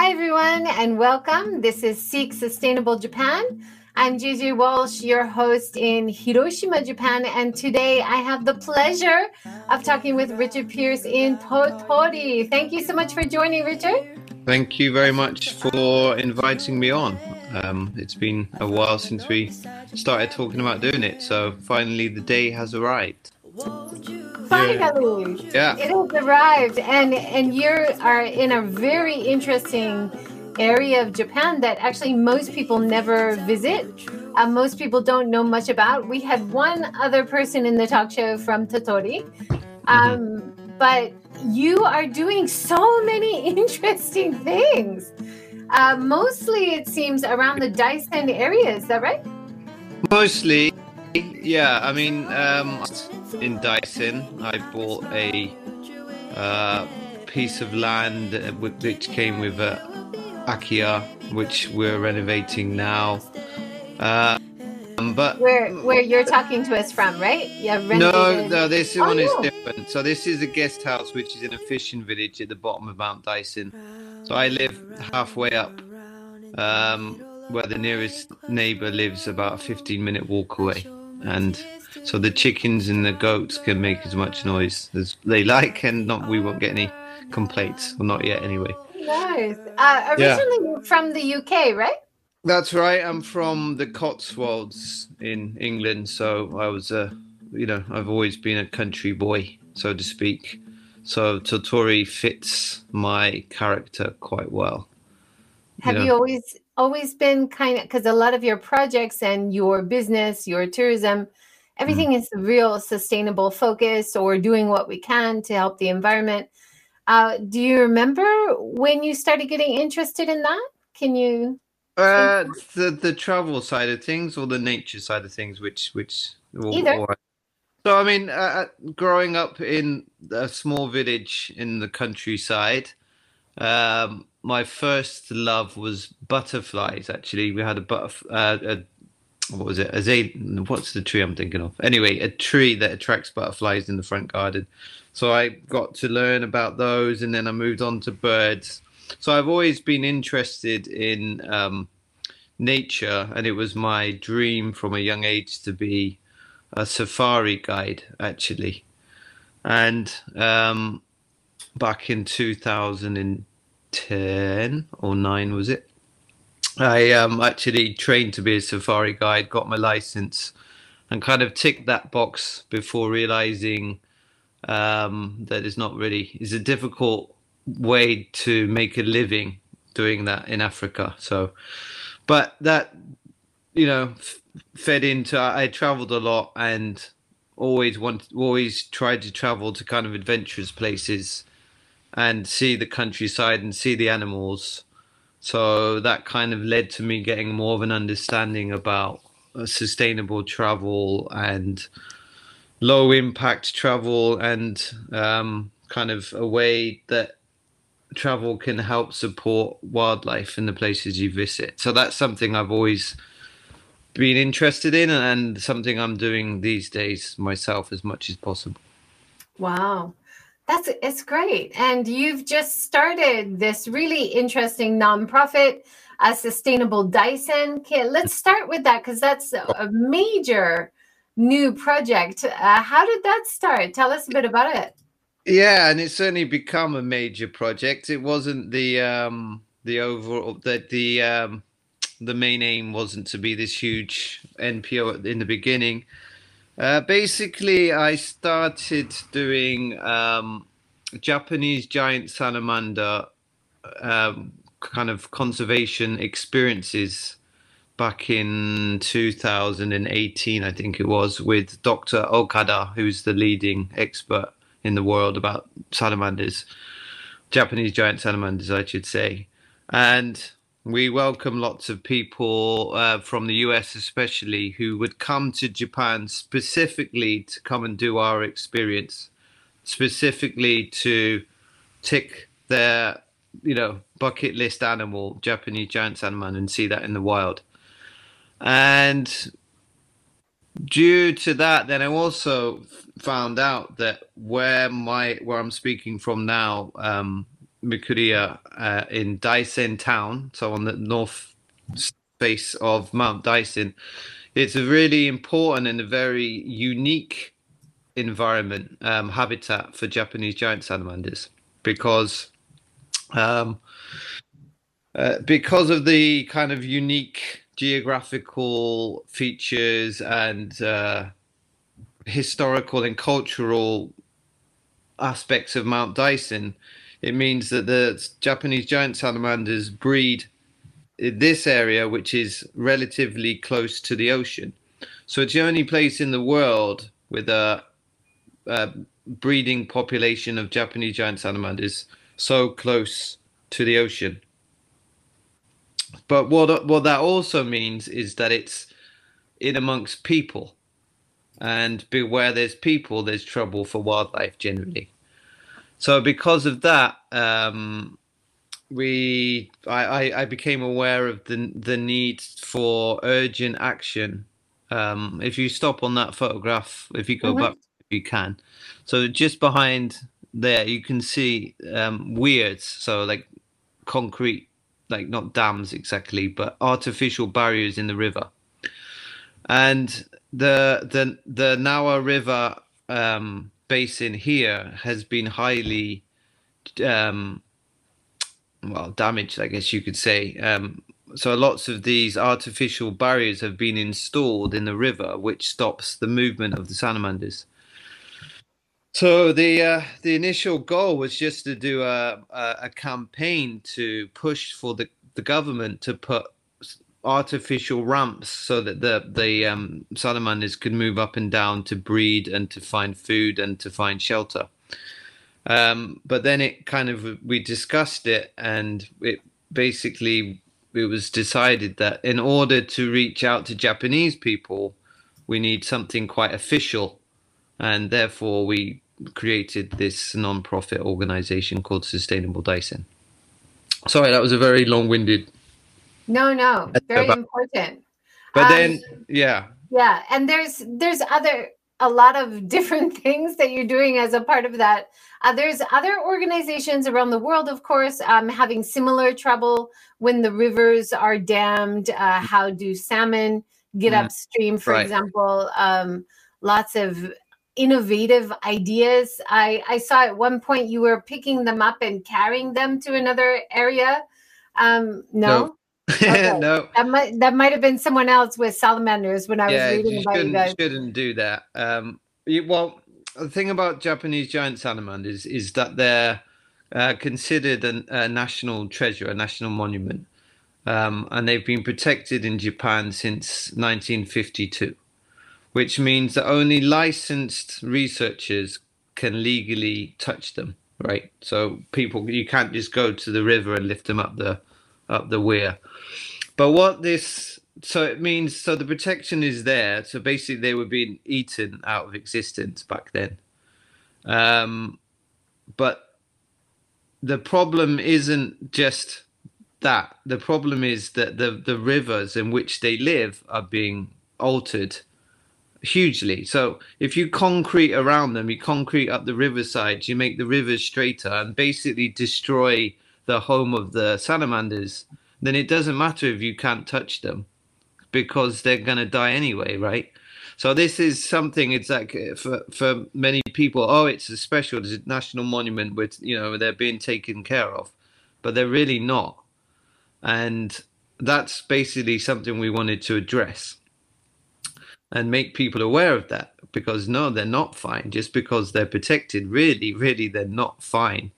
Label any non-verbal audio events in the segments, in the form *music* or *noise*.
Hi, everyone, and welcome. This is Seek Sustainable Japan. I'm Gigi Walsh, your host in Hiroshima, Japan, and today I have the pleasure of talking with Richard Pierce in Tottori. Thank you so much for joining, Richard. Thank you very much for inviting me on. Um, it's been a while since we started talking about doing it, so finally the day has arrived. Finally, yeah. it has arrived, and and you are in a very interesting area of Japan that actually most people never visit. Uh, most people don't know much about. We had one other person in the talk show from Tottori, um, mm-hmm. but you are doing so many *laughs* interesting things. Uh, mostly, it seems around the Daisen area. Is that right? Mostly, yeah. I mean. Um, in Daisen, I bought a uh, piece of land uh, which came with a Akiya, which we're renovating now. Uh, but where where you're talking to us from, right? Yeah, no, no, this oh, one is different. So this is a guest house which is in a fishing village at the bottom of Mount Daisen. So I live halfway up, um, where the nearest neighbour lives about a 15 minute walk away, and so the chickens and the goats can make as much noise as they like, and not we won't get any complaints, or not yet anyway. Nice. Uh, originally yeah. from the UK, right? That's right. I'm from the Cotswolds in England, so I was a, you know, I've always been a country boy, so to speak. So Tottori fits my character quite well. Have you, know? you always always been kind of because a lot of your projects and your business, your tourism everything mm. is real sustainable focus or doing what we can to help the environment. Uh, do you remember when you started getting interested in that? Can you? Uh, the the travel side of things or the nature side of things, which which either. Or, so I mean, uh, uh, growing up in a small village in the countryside, um, my first love was butterflies. Actually, we had a butterfly, uh, a what was it? Azalea. What's the tree I'm thinking of? Anyway, a tree that attracts butterflies in the front garden. So I got to learn about those, and then I moved on to birds. So I've always been interested in um, nature, and it was my dream from a young age to be a safari guide, actually. And um, back in 2010 or nine, was it? I um, actually trained to be a safari guide, got my license, and kind of ticked that box before realizing um, that it's not really is a difficult way to make a living doing that in Africa. So, but that you know f- fed into I, I traveled a lot and always want always tried to travel to kind of adventurous places and see the countryside and see the animals so that kind of led to me getting more of an understanding about uh, sustainable travel and low impact travel and um, kind of a way that travel can help support wildlife in the places you visit. So that's something I've always been interested in and something I'm doing these days myself as much as possible. Wow. That's it's great. And you've just started this really interesting nonprofit, a sustainable Daisen kit. Let's start with that because that's a major new project. Uh, how did that start? Tell us a bit about it. Yeah, and it's certainly become a major project. It wasn't the um, the overall that the um, the main aim wasn't to be this huge NPO in the beginning. Uh, basically, I started doing um, Japanese giant salamander um, kind of conservation experiences back in 2018, I think it was, with Dr. Okada, who's the leading expert in the world about salamanders, Japanese giant salamanders, I should say. And we welcome lots of people uh, from the US, especially, who would come to Japan specifically to come and do our experience, specifically to tick their, you know, bucket list animal, Japanese giant salmon, and see that in the wild. And due to that, then I also found out that where my where I'm speaking from now, um, Mikuriya uh, in Daisen town, so on the north face of Mount Daisen. It's a really important and a very unique environment um, habitat for Japanese giant salamanders because um, uh, because of the kind of unique geographical features and uh, historical and cultural aspects of Mount Daisen, it means that the Japanese giant salamanders breed in this area, which is relatively close to the ocean. So it's the only place in the world with a, a breeding population of Japanese giant salamanders so close to the ocean. But what what that also means is that it's in amongst people, and where there's people, there's trouble for wildlife generally. So because of that, um, we I, I became aware of the the need for urgent action. Um, if you stop on that photograph, if you go mm-hmm. back, you can. So just behind there, you can see um, weirs, so like concrete, like not dams exactly, but artificial barriers in the river. And the the the Nawa River um, basin here has been highly um, well damaged, I guess you could say. Um, so lots of these artificial barriers have been installed in the river, which stops the movement of the salamanders. So the uh, the initial goal was just to do a, a, a campaign to push for the, the government to put artificial ramps so that the the um, salamanders could move up and down to breed and to find food and to find shelter. Um, but then it kind of we discussed it, and it basically it was decided that in order to reach out to Japanese people, we need something quite official, and therefore we created this non-profit organization called Sustainable Daisen. Sorry, that was a very long-winded. No, no, very about, important. But um, then, yeah, yeah, and there's there's other a lot of *laughs* different things that you're doing as a part of that. Uh, there's other organizations around the world, of course, um, having similar trouble when the rivers are dammed. Uh, how do salmon get mm. upstream, for right. example? Um, lots of innovative ideas. I, I saw at one point you were picking them up and carrying them to another area. Um, no. no. Okay. *laughs* no, that might that might have been someone else with salamanders when I yeah, was reading you about you guys. Shouldn't do that. Um, you, well, the thing about Japanese giant salamanders is that they're uh, considered an, a national treasure, a national monument, um, and they've been protected in Japan since 1952, which means that only licensed researchers can legally touch them. Right, so people you can't just go to the river and lift them up the up the weir. But what this so it means so the protection is there. So basically, they were being eaten out of existence back then. Um, but the problem isn't just that. The problem is that the the rivers in which they live are being altered hugely. So if you concrete around them, you concrete up the riverside, you make the rivers straighter, and basically destroy the home of the salamanders, then it doesn't matter if you can't touch them because they're going to die anyway, right? So this is something. It's like uh, for for many people, oh, it's a special, it's a national monument with you know they're being taken care of, but they're really not, and that's basically something we wanted to address and make people aware of that because no, they're not fine just because they're protected. Really, really, they're not fine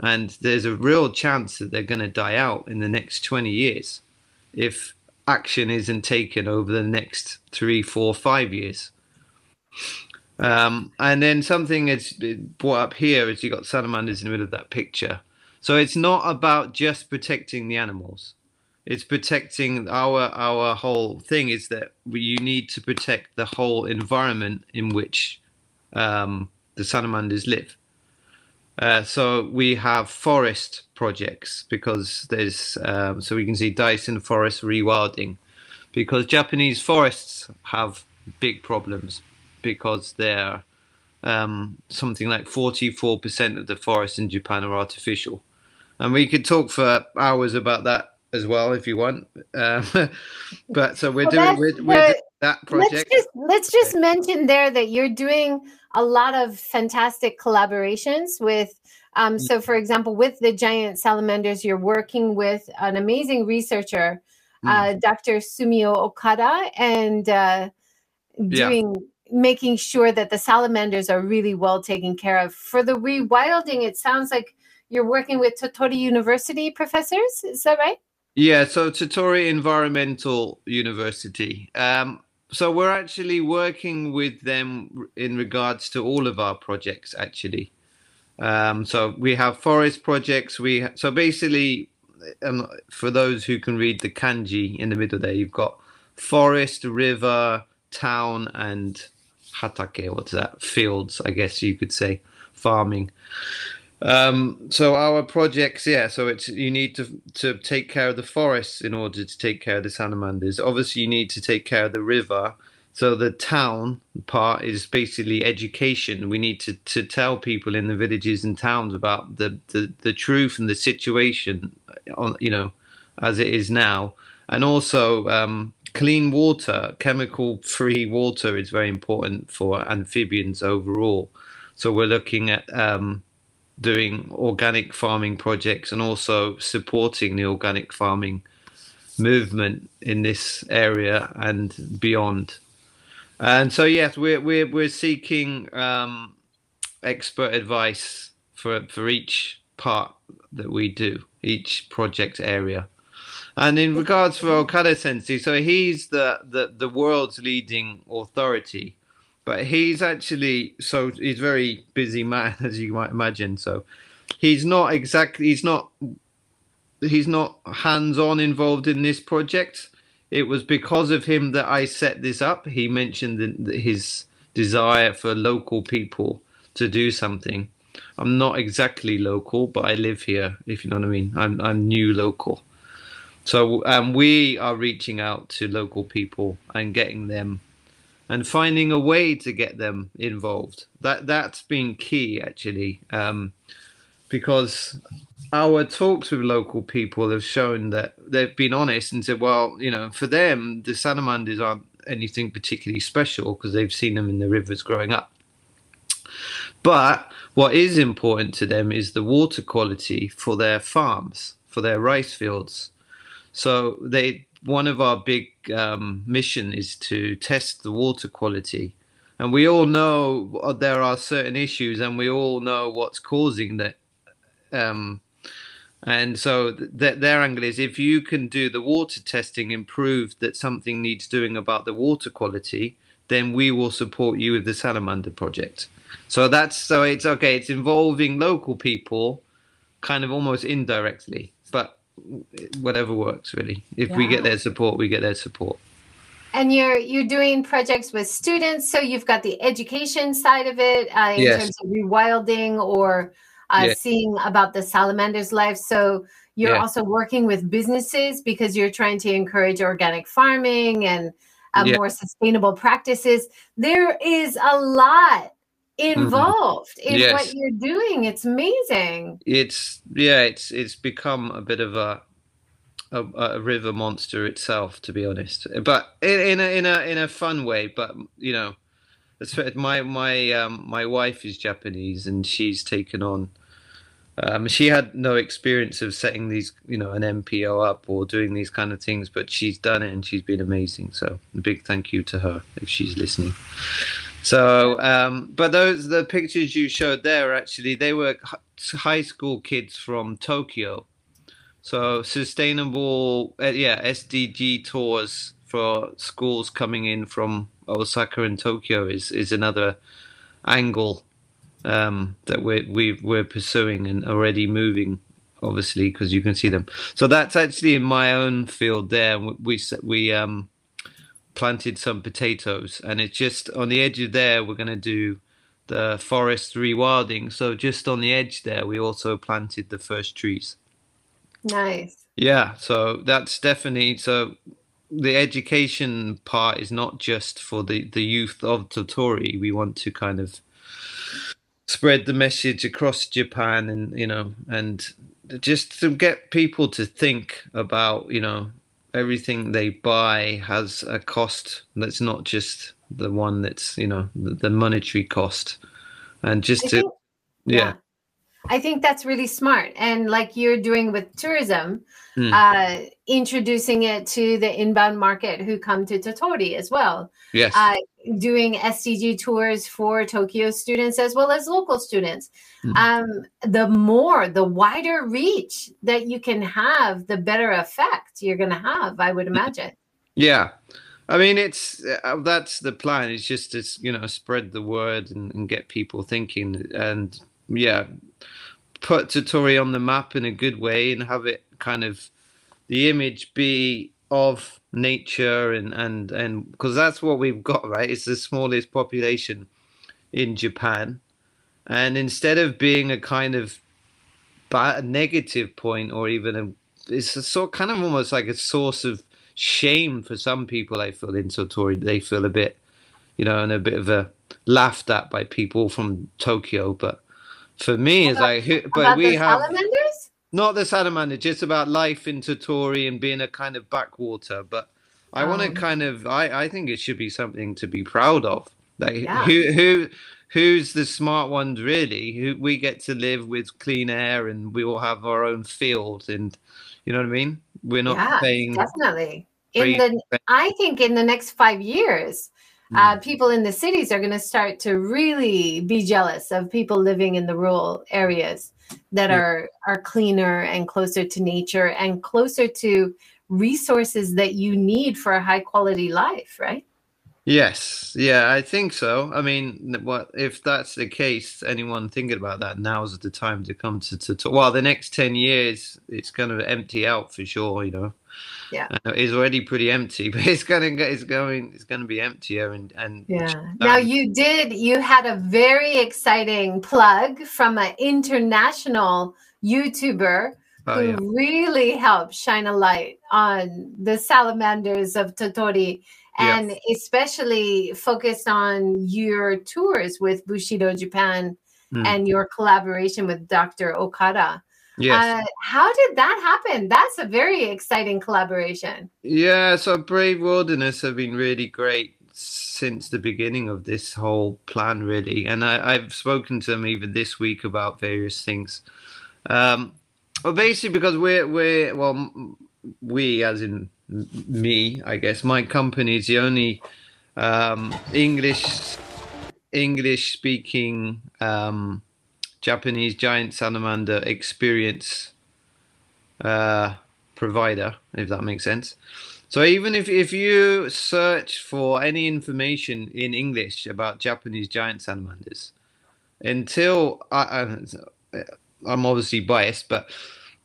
and there's a real chance that they're going to die out in the next 20 years if action isn't taken over the next three, four, five years. Um, and then something that's brought up here is you got salamanders in the middle of that picture. So it's not about just protecting the animals. It's protecting our our whole thing is that we, you need to protect the whole environment in which um, the salamanders live. Uh, so we have forest projects because there's um, so we can see Daisen forest rewilding because Japanese forests have big problems because they're um, something like 44% of the forests in Japan are artificial and we could talk for hours about that as well if you want. Um, *laughs* but so we're well, doing we're, we're doing that project. Let's just, let's just mention there that you're doing a lot of fantastic collaborations with. Um, so, for example, with the giant salamanders, you're working with an amazing researcher, mm. uh, Dr. Sumio Okada, and uh, doing yeah making sure that the salamanders are really well taken care of. For the rewilding, it sounds like you're working with Tottori University professors. Is that right? Yeah, so Tottori Environmental University. Um, so we're actually working with them in regards to all of our projects, actually. Um, so we have forest projects. We ha- so basically, um, for those who can read the kanji in the middle there, you've got forest, river, town, and hatake. What's that? Fields, I guess you could say, farming. Um, so our projects, yeah. So it's you need to to take care of the forests in order to take care of the salamanders. Obviously, you need to take care of the river. So the town part is basically education. We need to, to tell people in the villages and towns about the, the, the truth and the situation, on you know, as it is now, and also um, clean water, chemical free water is very important for amphibians overall. So we're looking at um, doing organic farming projects and also supporting the organic farming movement in this area and beyond. And so, yes, we're we're we're seeking um, expert advice for for each part that we do, each project area. And in regards for Okada Sensei, so he's the, the, the world's leading authority but he's actually so he's very busy man *laughs* as you might imagine. So he's not exactly he's not he's not hands-on involved in this project. It was because of him that i set this up. He mentioned his desire for local people to do something. I'm not exactly local but i live here if you know what i mean. I'm, I'm new local. So um, we are reaching out to local people and getting them and finding a way to get them involved. That that's been key actually, um, because our talks with local people have shown that they've been honest and said, well, you know, for them the salamanders aren't anything particularly special because they've seen them in the rivers growing up. But what is important to them is the water quality for their farms, for their rice fields. So they one of our big um, mission is to test the water quality. And we all know there are certain issues, and we all know what's causing that. Um, and so th- their angle is if you can do the water testing and prove that something needs doing about the water quality, then we will support you with the Salamander project. So that's so it's okay. It's involving local people, kind of almost indirectly, but whatever works really. If yeah. we get their support, we get their support. And you're you're doing projects with students, so you've got the education side of it uh, in yes. terms of rewilding or uh, seeing about the salamanders' life. So you're yeah. also working with businesses because you're trying to encourage organic farming and uh, yeah. more sustainable practices. There is a lot. Involved mm-hmm. in yes. what you're doing. It's amazing. It's yeah, it's it's become a bit of a a, a river monster itself, to be honest. But in, in a in a in a fun way. But you know, my my um, my wife is Japanese, and she's taken on. Um, she had no experience of setting these, you know, an NPO up or doing these kind of things, but she's done it and she's been amazing. So, a big thank you to her if she's listening. So, um, but those the pictures you showed there actually they were high school kids from Tokyo. So sustainable, uh, yeah, SDG tours for schools coming in from Osaka and Tokyo is is another angle um, that we're we, we're pursuing and already moving obviously because you can see them so that's actually in my own field there we we um planted some potatoes, and it's just on the edge of there. We're going to do the forest rewilding. So just on the edge there, we also planted the first trees. Nice. Yeah, so that's definitely so. The education part is not just for the the youth of Tottori. We want to kind of spread the message across Japan, and you know, and just to get people to think about you know everything they buy has a cost that's not just the one that's you know the, the monetary cost and just I to think, yeah. yeah. I think that's really smart. And like you're doing with tourism, mm. uh, introducing it to the inbound market who come to Tottori as well. Yes. Uh, doing SDG tours for Tokyo students as well as local students. Mm. Um, the more, the wider reach that you can have, the better effect you're going to have, I would imagine. Yeah. I mean, it's uh, that's the plan. It's just to you know spread the word and, and get people thinking, and yeah, put Tottori on the map in a good way and have it kind of the image be of nature and and and because that's what we've got right? It's the smallest population in japan. And instead of being a kind of bad, negative point or even a it's a sort kind of almost like a source of shame for some people i feel in Tottori they feel a bit you know and a bit of a laughed at by people from tokyo but for me is like but we have salamanders? not the salamander just about life in Tottori and being a kind of backwater but I want to oh. kind of I I think it should be something to be proud of. Like yeah. who who who's the smart ones really? Who we get to live with clean air and we all have our own field and you know what I mean? We're not yeah, paying definitely. In the I think in the next 5 years uh, hmm. people in the cities are going to start to really be jealous of people living in the rural areas that yeah. are are cleaner and closer to nature and closer to resources that you need for a high quality life right yes. Yeah i think so. I mean what if that's the case anyone thinking about that now's the time to come to, to, to well the next 10 years it's going to empty out for sure you know? Yeah. Uh, it's already pretty empty *laughs* but it's gonna it's going it's gonna be emptier and and yeah. now you did you had a very exciting plug from an international youtuber oh, who yeah. really helped shine a light on the salamanders of Tottori and yeah. especially focused on your tours with Bushido Japan mm. and your collaboration with Dr. Okada. Yes. Uh, how did that happen? That's a very exciting collaboration. Yeah, so Brave Wilderness have been really great since the beginning of this whole plan, really. And I, have spoken to them even this week about various things. Um, well, basically, because we're, we're, well, we, as in me, I guess, my company is the only um, English English speaking um, Japanese giant salamander experience uh, provider, if that makes sense. So even if, if you search for any information in English about Japanese giant salamanders, until I, I, I'm obviously biased, but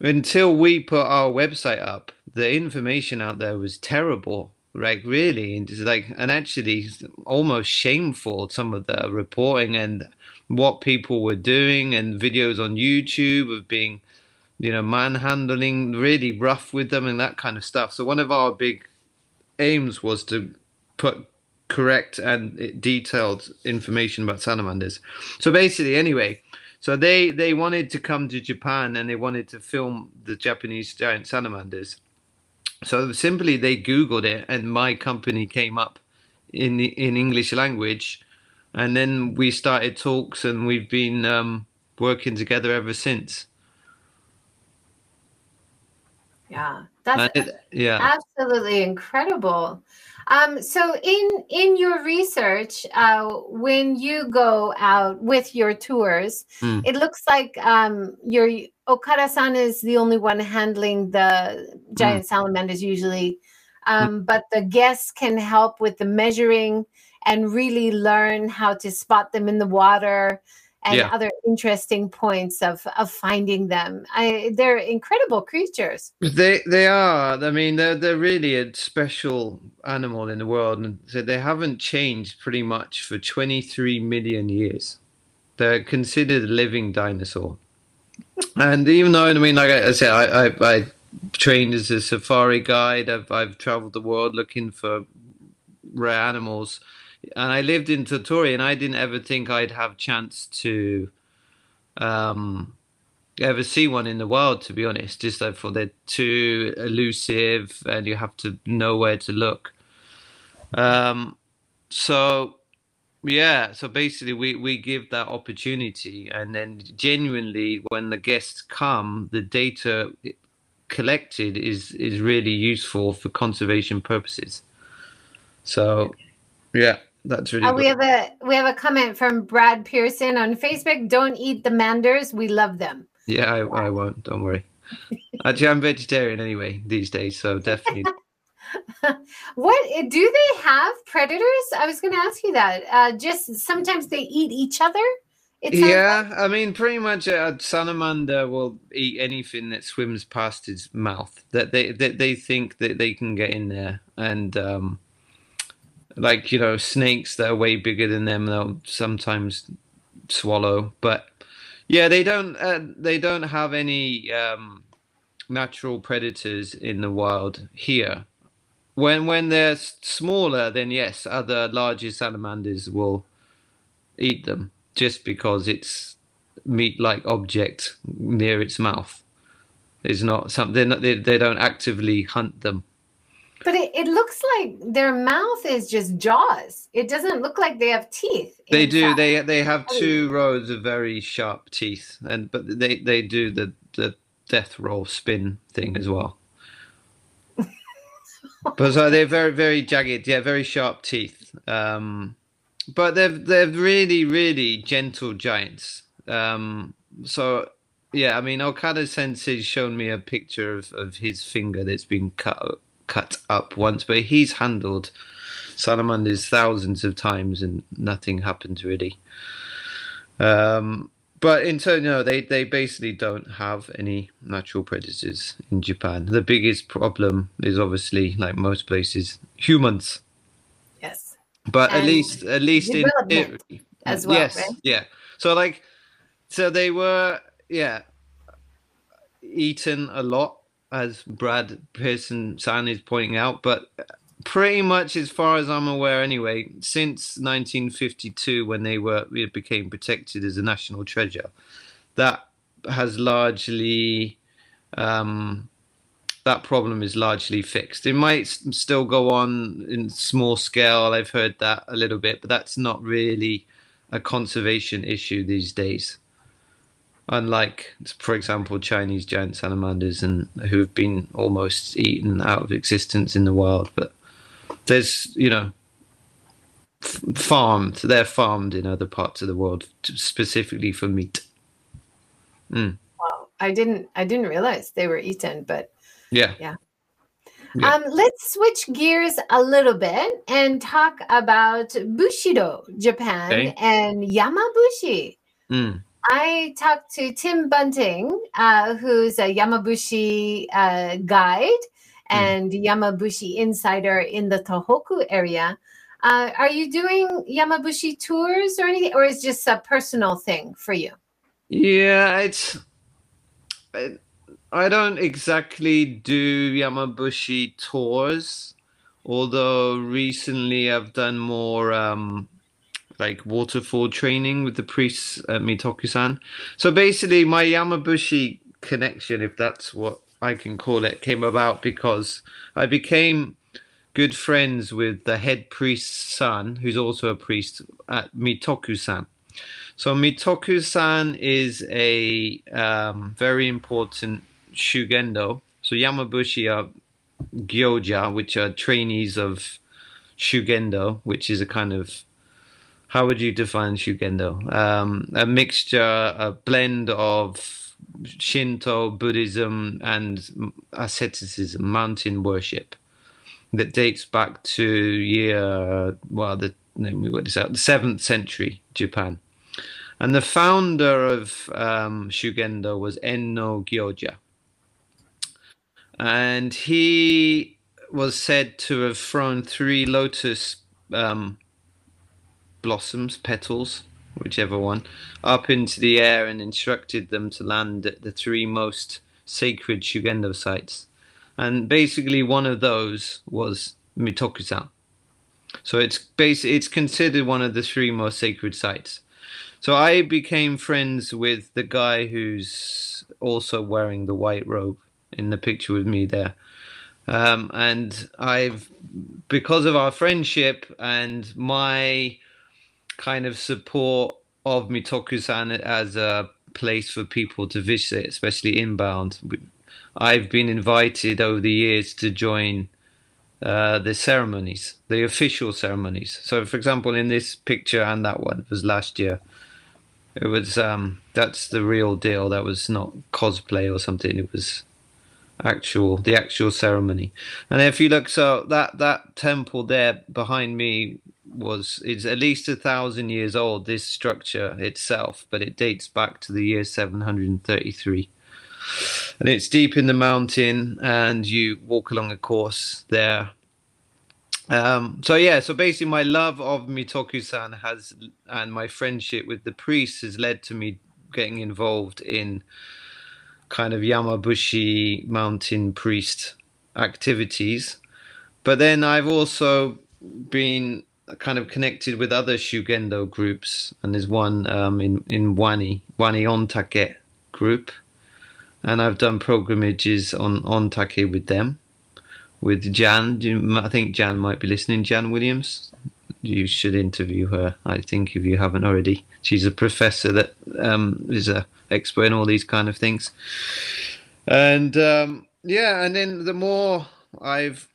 until we put our website up, the information out there was terrible. Like really, and like, and actually, almost shameful. Some of the reporting and what people were doing and videos on YouTube of being, you know, manhandling, really rough with them and that kind of stuff. So one of our big aims was to put correct and detailed information about salamanders. So basically, anyway, so they they wanted to come to Japan and they wanted to film the Japanese giant salamanders. So simply they googled it and my company came up in the, in English language and then we started talks, and we've been um, working together ever since. Yeah, that's it, yeah, absolutely incredible. Um, so in in your research, uh, when you go out with your tours, mm. it looks like um, your Okada-san is the only one handling the giant mm. salamanders usually, um, mm. but the guests can help with the measuring and really learn how to spot them in the water and yeah. other interesting points of of finding them. I, they're incredible creatures. They they are. I mean, they're they're really a special animal in the world, and so they haven't changed pretty much for 23 million years. They're considered a living dinosaur, and even though I mean, like I said, I, I, I trained as a safari guide. I've I've traveled the world looking for rare animals and I lived in Tottori, and I didn't ever think I'd have chance to um, ever see one in the wild, to be honest. Just like for they're too elusive, and you have to know where to look. Um, so yeah, so basically we we give that opportunity, and then genuinely, when the guests come, the data collected is is really useful for conservation purposes. So, yeah, that's really. Uh, we have a we have a comment from Brad Pearson on Facebook. Don't eat the manders. We love them. Yeah, I, I won't. Don't worry. Actually, I'm vegetarian anyway these days, so definitely. *laughs* what do they have predators? I was going to ask you that. Uh, just sometimes they eat each other. yeah, like. I mean, pretty much a salamander will eat anything that swims past his mouth. That they that they think that they can get in there, and um, like you know, snakes that are way bigger than them, they'll sometimes swallow. But yeah, they don't. Uh, they don't have any um, natural predators in the wild here. When when they're smaller, then yes, other larger salamanders will eat them just because it's meat-like object near its mouth. It's not something they they don't actively hunt them. But it, it looks like their mouth is just jaws. It doesn't look like they have teeth. They inside. do. They they have two rows of very sharp teeth, and but they they do the the death roll spin thing as well. *laughs* but so they're very very jagged, yeah, very sharp teeth. Um, but they're they're really really gentle giants. Um, so yeah, I mean, Okada Sensei's shown me a picture of, of his finger that's been cut cut up once, but he's handled salamanders thousands of times and nothing happened really. Um, but in turn, no, they, they basically don't have any natural predators in Japan. The biggest problem is obviously, like most places, humans. Yes. But and at least, at least in theory, as well. Yes, right? yeah. So like, so they were, yeah, eaten a lot as Brad Pearson San is pointing out, but pretty much as far as I'm aware anyway, since 1952 when they were it became protected as a national treasure, that has largely um, that problem is largely fixed. It might still go on in small scale. I've heard that a little bit, but that's not really a conservation issue these days unlike, for example, Chinese giant salamanders and who have been almost eaten out of existence in the wild. But there's, you know, f- farmed. They're farmed in other parts of the world specifically for meat. Mm. Wow, I didn't, I didn't realize they were eaten, but yeah, yeah. Yeah. Um, let's switch gears a little bit and talk about Bushido, Japan, okay. and Yamabushi. Mm. I talked to Tim Bunting, uh, who's a Yamabushi uh, guide hmm. and mm. Yamabushi insider in the Tohoku area. Uh, are you doing Yamabushi tours or anything, or is just a personal thing for you? Yeah, it's. I, I don't exactly do Yamabushi tours, although recently I've done more um, like waterfall training with the priests at Mitoku-san. So basically, my Yamabushi connection, if that's what I can call it, came about because I became good friends with the head priest's son, who's also a priest at Mitoku-san. So Mitoku-san is a um, very important shugendo. So Yamabushi are gyoja, which are trainees of shugendo, which is a kind of how would you define Shugendo? Um, a mixture, a blend of Shinto, Buddhism, and asceticism, mountain worship, that dates back to year well the let me this out the seventh century Japan, and the founder of um, Shugendo was En no Gyoja, and he was said to have thrown three lotus um, blossoms, petals, whichever one, up into the air and instructed them to land at the three most sacred Shugendo sites. And basically, one of those was Mitoku-san. So it's bas- it's considered one of the three most sacred sites. So I became friends with the guy who's also wearing the white robe in the picture with me there. Um, and I've, because of our friendship and my kind of support of Mitoku-san as a place for people to visit, especially inbound, I've been invited over the years to join uh, the ceremonies, the official ceremonies. So, for example, in this picture and that one was last year. It was um, that's the real deal. That was not cosplay or something. It was actual the actual ceremony. And if you look, so that that temple there behind me was it's at least a thousand years old. This structure itself, but it dates back to the year 733 and it's deep in the mountain and you walk along a course there um, so yeah so basically my love of mitoku-san has and my friendship with the priests has led to me getting involved in kind of yamabushi mountain priest activities but then i've also been kind of connected with other shugendo groups and there's one um, in in wani wani ontake group and I've done pilgrimages on on Take with them, with Jan. I think Jan might be listening. Jan Williams, you should interview her. I think if you haven't already, she's a professor that um, is a expert in all these kind of things. And um, yeah, and then the more I've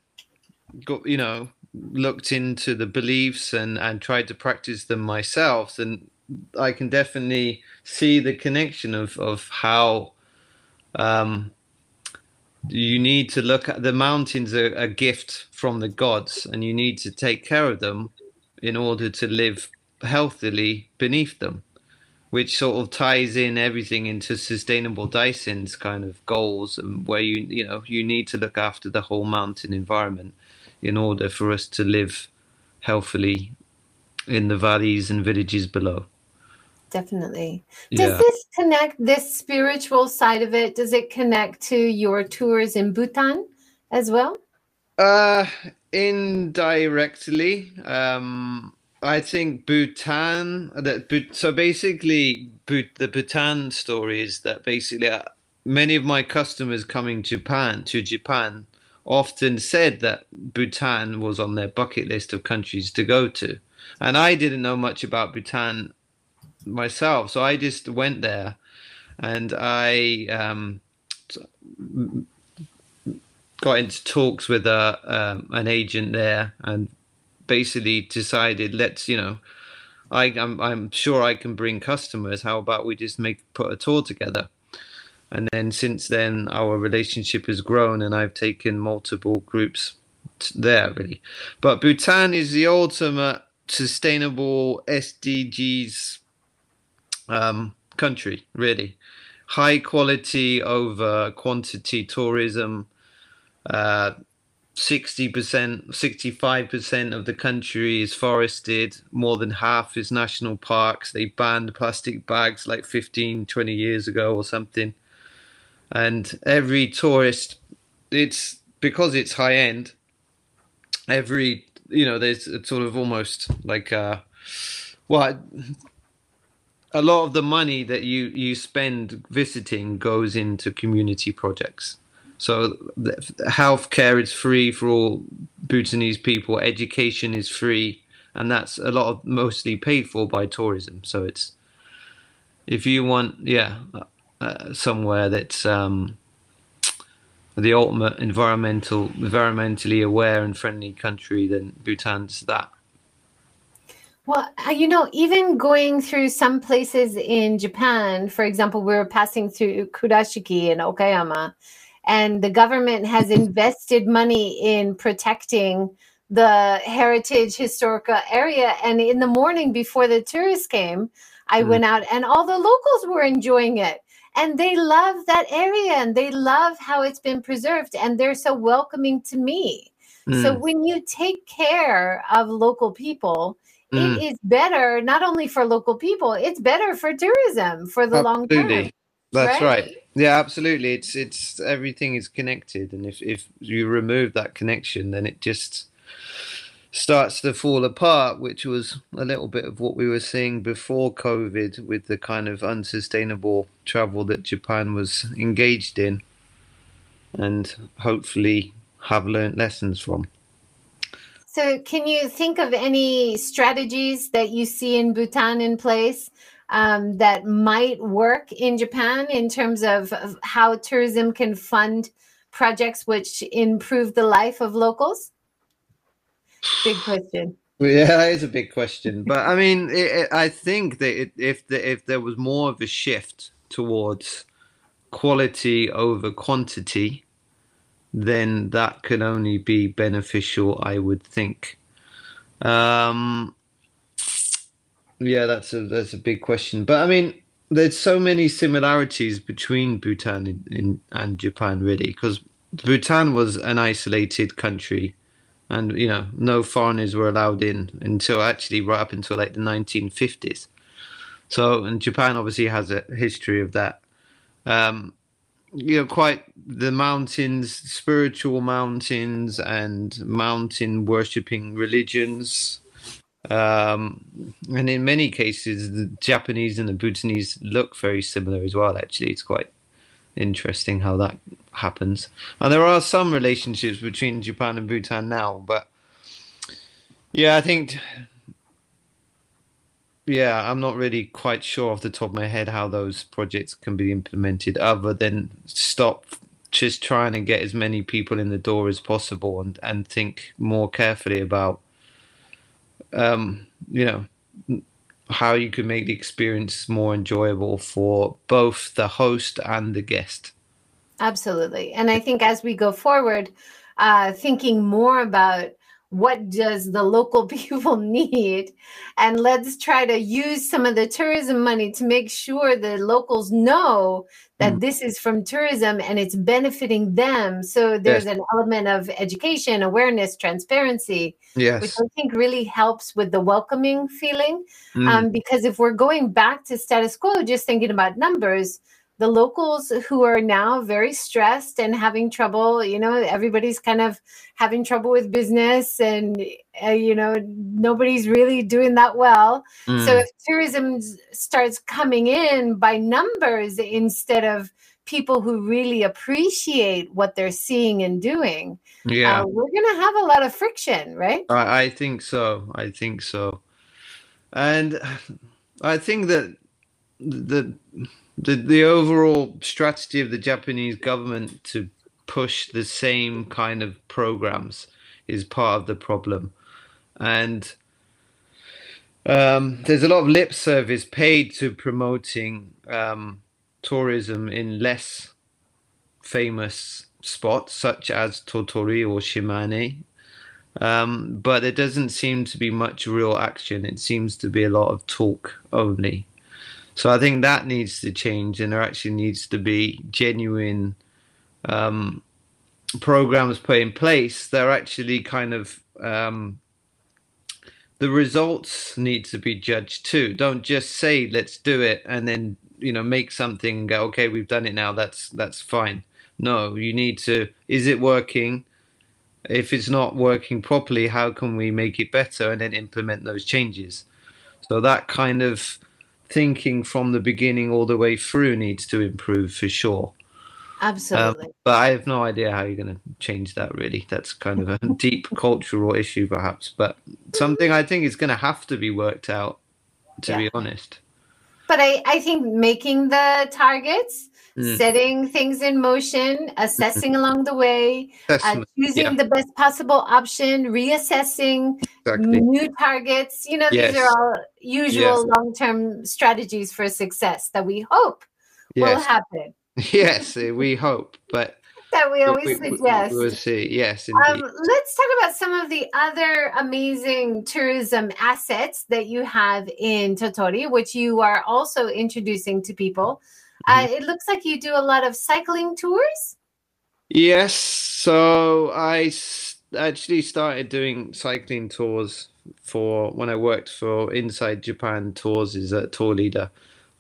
got, you know, looked into the beliefs and and tried to practice them myself, then I can definitely see the connection of of how um, you need to look at the mountains are a gift from the gods, and you need to take care of them in order to live healthily beneath them, which sort of ties in everything into sustainable Daisen's kind of goals, and where you you know you need to look after the whole mountain environment in order for us to live healthily in the valleys and villages below definitely. Does yeah. this connect this spiritual side of it? Does it connect to your tours in Bhutan as well? Uh, indirectly. Um, I think Bhutan. That so basically, the Bhutan story is that basically uh, many of my customers coming to Japan to Japan often said that Bhutan was on their bucket list of countries to go to. And I didn't know much about Bhutan myself. So I just went there, and I um, got into talks with a um, an agent there, and basically decided, let's you know, I, I'm I'm sure I can bring customers. How about we just make put a tour together? And then since then, our relationship has grown, and I've taken multiple groups there really. But Bhutan is the ultimate sustainable SDGs um, country, really. High quality over quantity tourism. Uh, 60%, 65% of the country is forested. More than half is national parks. They banned plastic bags like 15, 20 years ago or something. And every tourist, it's because it's high end, every, you know, there's sort of almost like, uh, well, a lot of the money that you you spend visiting goes into community projects. So healthcare is free for all Bhutanese people. Education is free, and that's a lot of mostly paid for by tourism. So it's if you want, yeah, uh, somewhere that's um, the ultimate environmental, environmentally aware and friendly country, then Bhutan's that. Well, uh, you know, even going through some places in Japan, for example, we were passing through Kurashiki in Okayama, and the government has *laughs* invested money in protecting the heritage historical area. And in the morning before the tourists came, I mm. went out and all the locals were enjoying it. And they love that area and they love how it's been preserved. And they're so welcoming to me. Mm. So when you take care of local people, mm. it is better not only for local people, it's better for tourism for the absolutely. long term. That's right? right. Yeah, absolutely. It's it's everything is connected, and if if you remove that connection, then it just starts to fall apart, which was a little bit of what we were seeing before COVID with the kind of unsustainable travel that Japan was engaged in, and hopefully have learned lessons from. So, can you think of any strategies that you see in Bhutan in place um, that might work in Japan in terms of, of how tourism can fund projects which improve the life of locals? Big question. Yeah, it's a big question, but I mean, it, it, I think that it, if the, if there was more of a shift towards quality over quantity, then that could only be beneficial, I would think. Um, yeah, that's a that's a big question, but I mean, there's so many similarities between Bhutan in, in, and Japan, really, because Bhutan was an isolated country and you know no foreigners were allowed in until actually right up until like the 1950s so and japan obviously has a history of that. Um you know quite the mountains spiritual mountains and mountain worshipping religions. Um and in many cases the japanese and the bhutanese look very similar as well actually. It's quite interesting how that happens. And there are some relationships between Japan and Bhutan now, but yeah, I think yeah, I'm not really quite sure off the top of my head how those projects can be implemented other than stop just trying to get as many people in the door as possible and, and think more carefully about um, you know how you can make the experience more enjoyable for both the host and the guest. Absolutely. And I think as we go forward, uh, thinking more about what does the local *laughs* people need and let's try to use some of the tourism money to make sure the locals know that mm. this is from tourism and it's benefiting them so there's yes. an element of education awareness transparency yes. which i think really helps with the welcoming feeling mm. um, because if we're going back to status quo just thinking about numbers the locals who are now very stressed and having trouble you know everybody's kind of having trouble with business and uh, you know nobody's really doing that well. Mm. so if tourism starts coming in by numbers instead of people who really appreciate what they're seeing and doing yeah. uh, we're gonna have a lot of friction right? I, I think so. I think so. And i think that the the the overall strategy of the Japanese government to push the same kind of programs is part of the problem, and um, there's a lot of lip service paid to promoting um, tourism in less famous spots such as Tottori or Shimane. Um, but there doesn't seem to be much real action. It seems to be a lot of talk only. So I think that needs to change, and there actually needs to be genuine um, programs put in place that are actually kind of um, the results need to be judged too. Don't just say let's do it and then you know make something go okay we've done it now that's that's fine. No, you need to is it working? If it's not working properly, how can we make it better and then implement those changes? So that kind of thinking from the beginning all the way through needs to improve for sure. Absolutely. Um, but I have no idea how you're going to change that really. That's kind of a *laughs* deep cultural issue, perhaps, but something I think is going to have to be worked out, to yeah. be honest. But I, I think making the targets mm. setting things in motion, assessing along the way, uh, choosing yeah. the best possible option, reassessing exactly. new targets. You know, yes. these are all usual yes. long term strategies for success that we hope yes. will happen. *laughs* Yes, we hope, but that we always we, suggest. We, will see. Yes. Um, let's talk about some of the other amazing tourism assets that you have in Tottori, which you are also introducing to people. Uh, mm-hmm. it looks like you do a lot of cycling tours. Yes. So I actually started doing cycling tours for when I worked for Inside Japan Tours as a tour leader.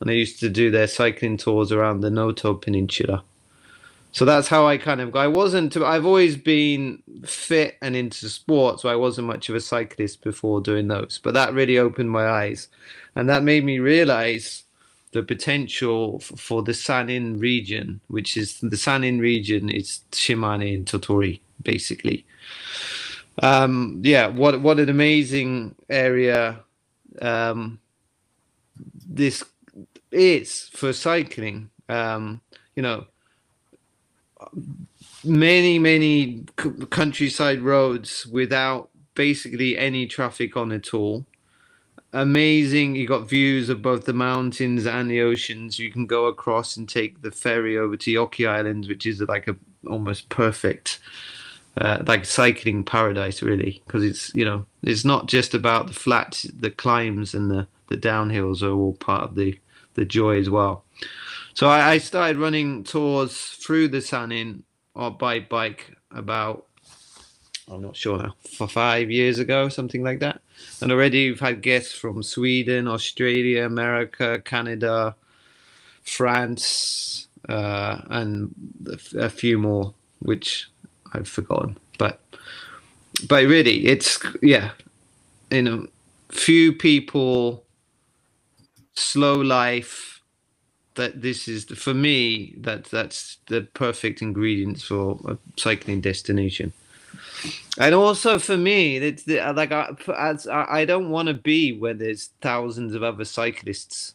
And I used to do their cycling tours around the Noto Peninsula. so that's how I kind of. I wasn't. I've always been fit and into sports, so I wasn't much of a cyclist before doing those. But that really opened my eyes, and that made me realize the potential for the Sanin region, which is the Sanin region is Shimane and Tottori, basically. Um, yeah, what what an amazing area um, this is for cycling. Um, you know many many countryside roads without basically any traffic on at all amazing. You got views of both the mountains and the oceans. You can go across and take the ferry over to Oki Island which is like a almost perfect uh, like cycling paradise really because it's you know it's not just about the flat the climbs and the the downhills are all part of the the joy as well. So I, I started running tours through the Sanin or by bike about I'm not sure now for five years ago, something like that. And already we've had guests from Sweden, Australia, America, Canada, France, uh, and a few more, which I've forgotten. But but really, it's yeah, you know, few people, slow life that this is for me that that's the perfect ingredients for a cycling destination and also for me it's the, like I, I don't want to be where there's thousands of other cyclists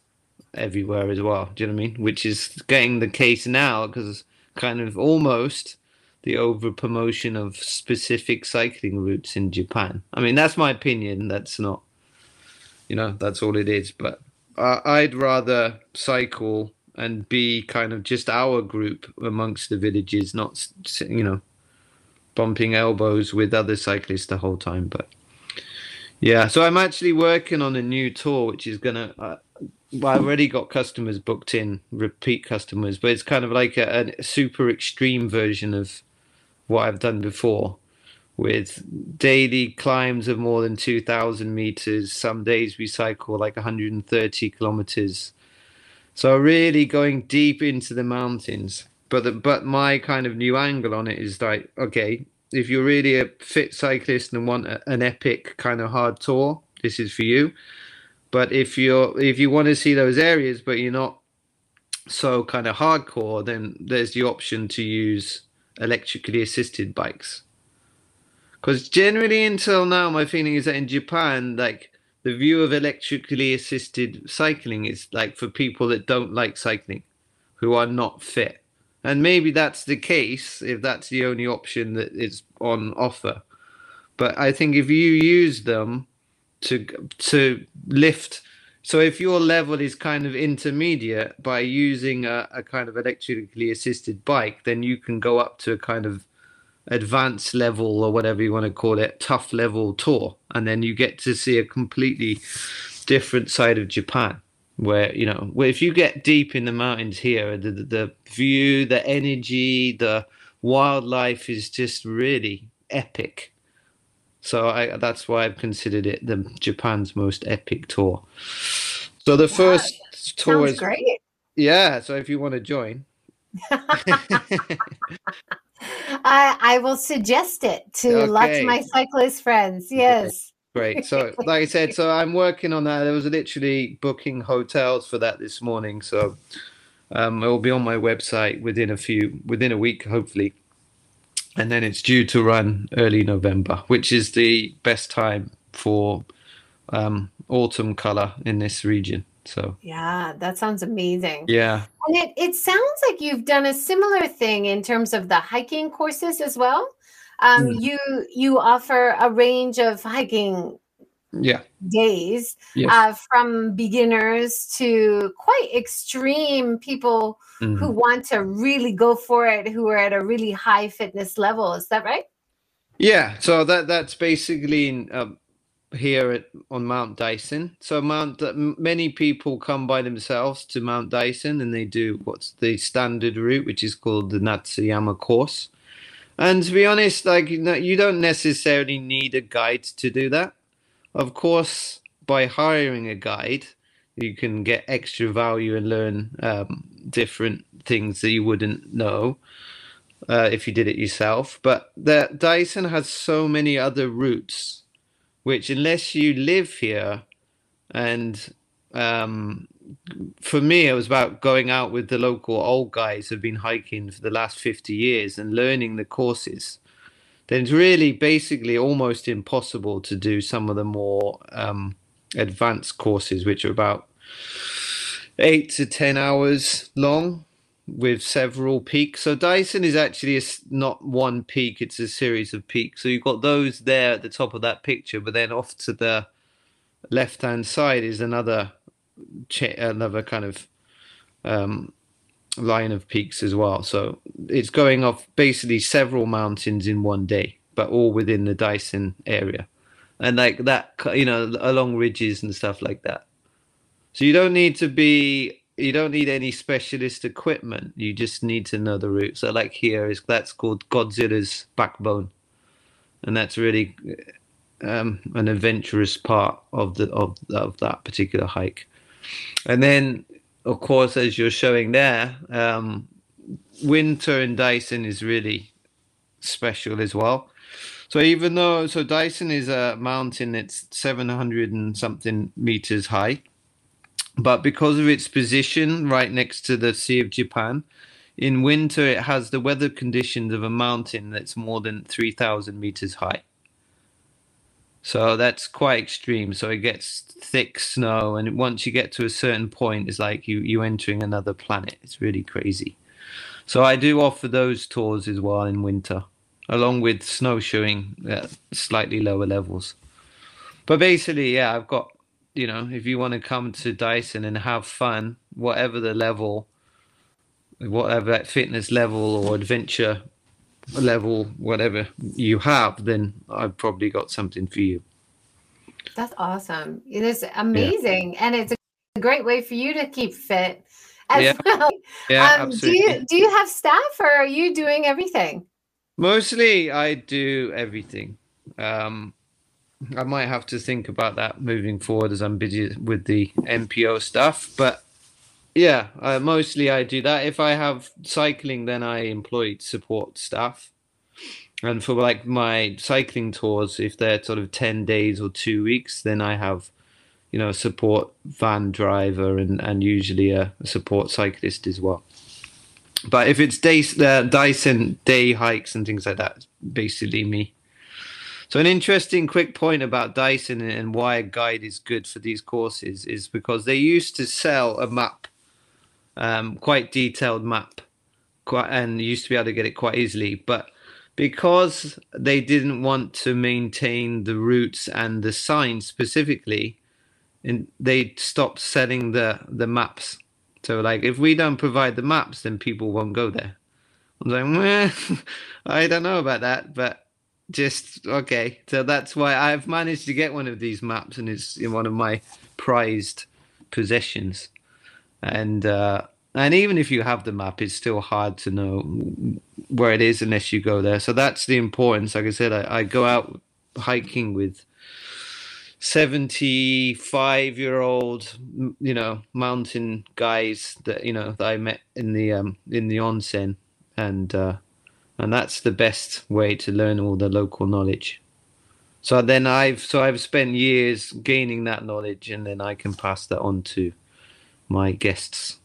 everywhere as well do you know what i mean? Which is getting the case now because kind of almost the over promotion of specific cycling routes in japan. I mean that's my opinion that's not you know that's all it is but I'd rather cycle and be kind of just our group amongst the villages, not you know bumping elbows with other cyclists the whole time. But yeah, so I'm actually working on a new tour, which is gonna. Uh, well, I've already got customers booked in, repeat customers, but it's kind of like a, a super extreme version of what I've done before with daily climbs of more than 2,000 meters. Some days we cycle like 130 kilometers. So really going deep into the mountains. But the, but my kind of new angle on it is like, okay, if you're really a fit cyclist and want a, an epic kind of hard tour, this is for you. But if you're if you want to see those areas, but you're not so kind of hardcore, then there's the option to use electrically assisted bikes. Because generally, until now, my feeling is that in Japan, like the view of electrically assisted cycling is like for people that don't like cycling, who are not fit. And maybe that's the case if that's the only option that is on offer. But I think if you use them to to lift, so if your level is kind of intermediate by using a, a kind of electrically assisted bike, then you can go up to a kind of advanced level or whatever you want to call it, tough level tour, and then you get to see a completely different side of Japan. Where you know, where if you get deep in the mountains here, the, the, the view, the energy, the wildlife is just really epic. So I, that's why I've considered it the Japan's most epic tour. So the first tour is great. Yeah, so if you want to join. *laughs* *laughs* I, I will suggest it to okay. lots of my cyclist friends. Yes. Great. So, *laughs* like I said, so I'm working on that. I was literally booking hotels for that this morning. So, um, it will be on my website within a few, within a week, hopefully. And then it's due to run early November, which is the best time for um, autumn color in this region. So yeah, that sounds amazing. Yeah. And it, it sounds like you've done a similar thing in terms of the hiking courses as well. Um, mm. You you offer a range of hiking yeah days yes. uh, from beginners to quite extreme people mm. who want to really go for it who are at a really high fitness level is that right yeah so that that's basically um, here at, on Mount Daisen So Mount many people come by themselves to Mount Daisen and they do what's the standard route, which is called the Natsuyama course. And to be honest, like you don't necessarily need a guide to do that. Of course, by hiring a guide, you can get extra value and learn um, different things that you wouldn't know. uh, if you did it yourself. But the Daisen has so many other routes, which unless you live here, and um, for me, it was about going out with the local old guys who've been hiking for the last 50 years and learning the courses. Then it's really basically almost impossible to do some of the more um, advanced courses, which are about eight to 10 hours long with several peaks. So Daisen is actually a, not one peak; it's a series of peaks. So you've got those there at the top of that picture, but then off to the left hand side is another another kind of um, line of peaks as well. So it's going off basically several mountains in one day, but all within the Daisen area, and like that, you know, along ridges and stuff like that. So you don't need to be you don't need any specialist equipment. You just need to know the route. So like here is that's called Godzilla's backbone, and that's really um, an adventurous part of the of of that particular hike. And then, of course, as you're showing there, um, winter in Daisen is really special as well. So even though so Daisen is a mountain that's 700 and something meters high, but because of its position right next to the Sea of Japan, in winter it has the weather conditions of a mountain that's more than 3,000 meters high. So that's quite extreme. So it gets thick snow, and once you get to a certain point, it's like you you entering another planet. It's really crazy. So I do offer those tours as well in winter, along with snowshoeing at slightly lower levels. But basically, yeah, I've got you know, if you want to come to Daisen and have fun, whatever the level, whatever that fitness level or adventure level, whatever you have, then I've probably got something for you. That's awesome. It is amazing. Yeah. And it's a great way for you to keep fit as yeah. *laughs* well. Yeah, um, absolutely. Do you, do you have staff or are you doing everything? Mostly I do everything. Um, I might have to think about that moving forward as I'm busy with the NPO stuff. But yeah, uh, mostly I do that. If I have cycling, then I employ support staff. And for like my cycling tours, if they're sort of 10 days or two weeks, then I have, you know, a support van driver and, and usually a, support cyclist as well. But if it's day, uh, Daisen day hikes and things like that, basically me. So an interesting quick point about Daisen and why a guide is good for these courses is because they used to sell a map, um, quite detailed map, quite, and used to be able to get it quite easily. But because they didn't want to maintain the routes and the signs specifically, and they stopped selling the the maps. So like if we don't provide the maps, then people won't go there. I'm like, well, *laughs* I don't know about that, but just okay. So that's why I've managed to get one of these maps, and it's in one of my prized possessions. And uh, and even if you have the map, it's still hard to know where it is unless you go there. So that's the importance. Like I said, I, I go out hiking with 75 year old you know mountain guys that you know that i met in the um in the onsen and uh and that's the best way to learn all the local knowledge so then i've so i've spent years gaining that knowledge and then i can pass that on to my guests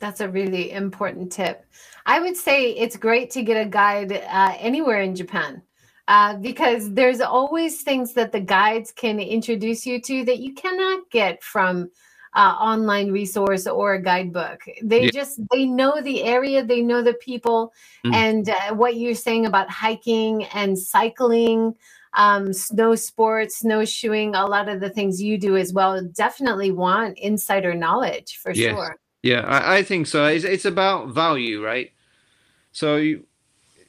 that's a really important tip i would say it's great to get a guide uh, anywhere in japan uh, because there's always things that the guides can introduce you to that you cannot get from uh, online resource or a guidebook. They yeah. just they know the area, they know the people, mm. and uh, what you're saying about hiking and cycling, um, snow sports, snowshoeing, a lot of the things you do as well. Definitely want insider knowledge for yes. sure. Yeah, I, I, think so. It's, it's about value, right? So you,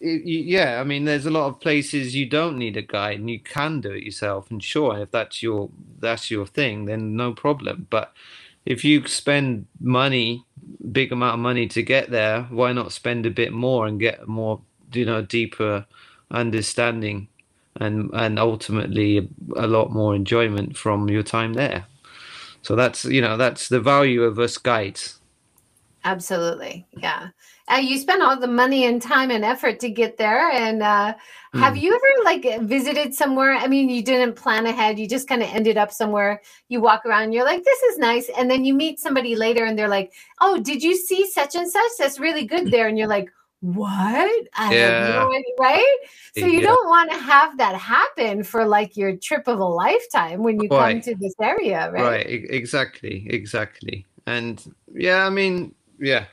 yeah, I mean, there's a lot of places you don't need a guide and you can do it yourself. And sure, if that's your that's your thing, then no problem. But if you spend money, big amount of money to get there, why not spend a bit more and get more, you know, deeper understanding and and ultimately a, lot more enjoyment from your time there. So that's you know that's the value of us guides. Absolutely, yeah. uh, you spent all the money and time and effort to get there and uh, mm. have you ever like visited somewhere i mean you didn't plan ahead you just kind of ended up somewhere you walk around you're like this is nice and then you meet somebody later and they're like oh did you see such and such that's really good there and you're like what? I yeah. No idea, right? So you yeah. don't want to have that happen for like your trip of a lifetime when you right. come to this area, right? Right, exactly, exactly. And yeah, I mean, yeah,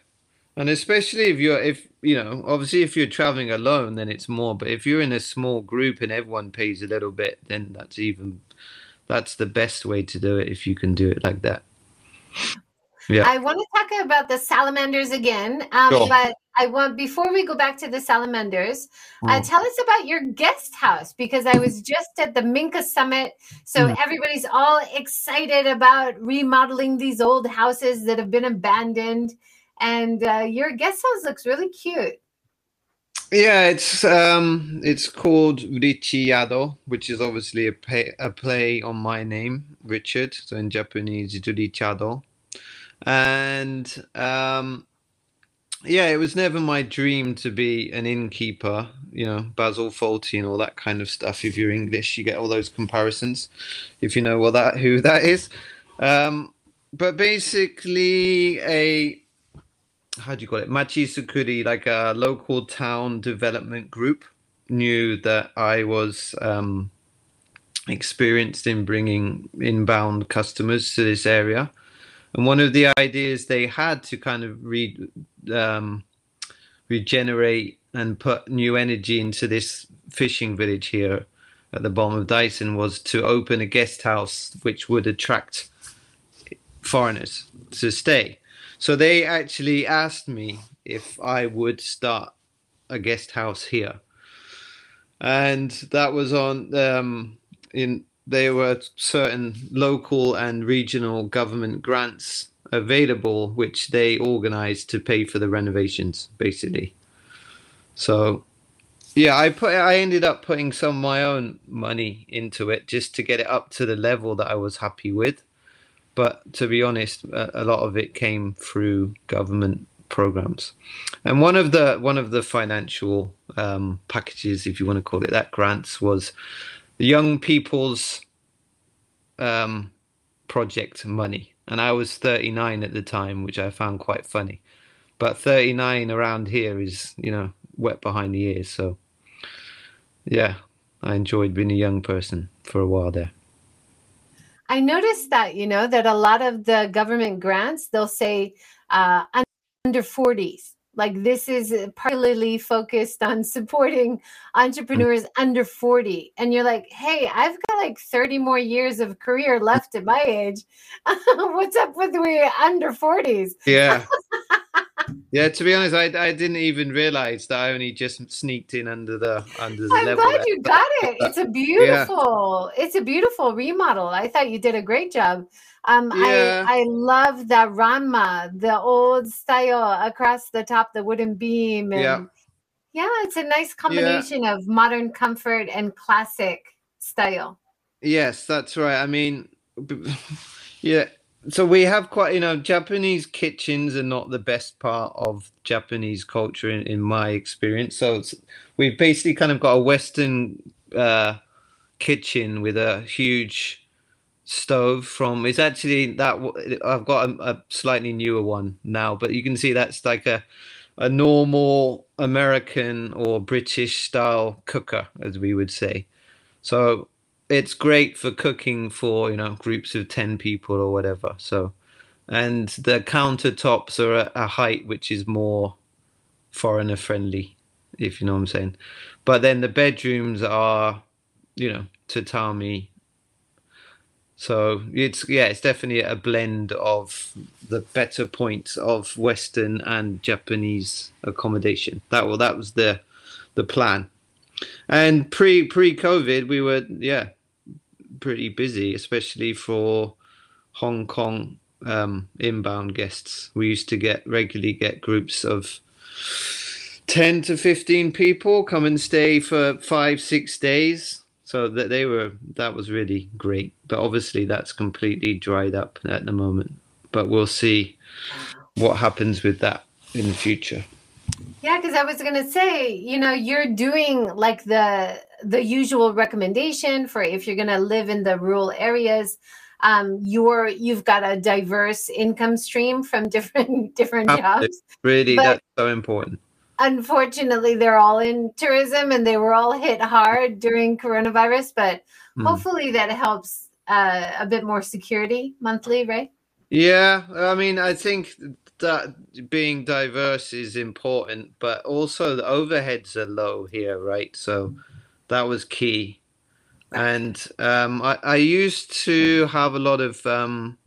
and especially if you're, if, you know, obviously if you're traveling alone, then it's more. But if you're in a small group and everyone pays a little bit, then that's even, that's the best way to do it if you can do it like that. Yeah. I want to talk about the salamanders again, um, sure. but I want before we go back to the salamanders, uh, mm. uh, tell us about your guest house because I was just at the Minka Summit, so mm. everybody's all excited about remodeling these old houses that have been abandoned, and uh, your guest house looks really cute. Yeah, it's um, it's called Ricciardo, which is obviously a, pay, a play on my name, Richard. So in Japanese, Ricciardo and um, yeah, it was never my dream to be an innkeeper. You know, Basil Fawlty and all that kind of stuff. If you're English, you get all those comparisons. If you know what that who that is, um, but basically a how do you call it machi sukuri like a local town development group knew that I was um, experienced in bringing inbound customers to this area and one of the ideas they had to kind of re, um, regenerate and put new energy into this fishing village here at the bottom of Daisen was to open a guest house which would attract foreigners to stay. So they actually asked me if I would start a guest house here. And that was on um, in there were certain local and regional government grants available, which they organized to pay for the renovations, basically. So, yeah, I put I ended up putting some of my own money into it just to get it up to the level that I was happy with. But to be honest, a, lot of it came through government programs, and one of the one of the financial um, packages, if you want to call it that, grants was the young people's um, project money, and I was 39 at the time, which I found quite funny. But 39 around here is, you know, wet behind the ears. So, yeah, I enjoyed being a young person for a while there. I noticed that, you know, that a lot of the government grants, they'll say uh, under 40s like this is particularly focused on supporting entrepreneurs under 40 and you're like hey i've got like 30 more years of career left at my age. *laughs* What's up with we under 40s yeah. *laughs* Yeah to be honest I, I didn't even realize that i only just sneaked in under the under the i'm level glad there. you got it. It's a *laughs* beautiful yeah. it's a beautiful remodel. I thought you did a great job um, yeah. I I love the ranma, the old style across the top, the wooden beam, and yeah, yeah it's a nice combination yeah. of modern comfort and classic style. Yes, that's right. I mean, *laughs* yeah. So we have quite, you know, Japanese kitchens are not the best part of Japanese culture in, in my experience. So we've basically kind of got a Western uh, kitchen with a huge stove from it's actually that i've got a, a, slightly newer one now but you can see that's like a a normal american or british style cooker as we would say. So it's great for cooking for you know groups of 10 people or whatever so. And the countertops are at a height which is more foreigner friendly if you know what i'm saying. But then the bedrooms are you know tatami so it's yeah, it's definitely a blend of the better points of Western and Japanese accommodation. That well, that was the the plan. And pre pre COVID, we were yeah pretty busy, especially for Hong Kong um, inbound guests. We used to get regularly get groups of 10 to 15 people come and stay for five, six days so that they were that was really great but obviously that's completely dried up at the moment but we'll see what happens with that in the future Yeah, because I was gonna say, you know, you're doing like the the usual recommendation for if you're gonna live in the rural areas. Um, you're you've got a diverse income stream from different *laughs* different jobs. Really, but that's so important. Unfortunately, they're all in tourism, and they were all hit hard during coronavirus. But mm. hopefully, that helps uh, a bit more security monthly, right? Yeah, I mean, I think that being diverse is important, but also the overheads are low here, right? So that was key. And um, I, I used to have a lot of um,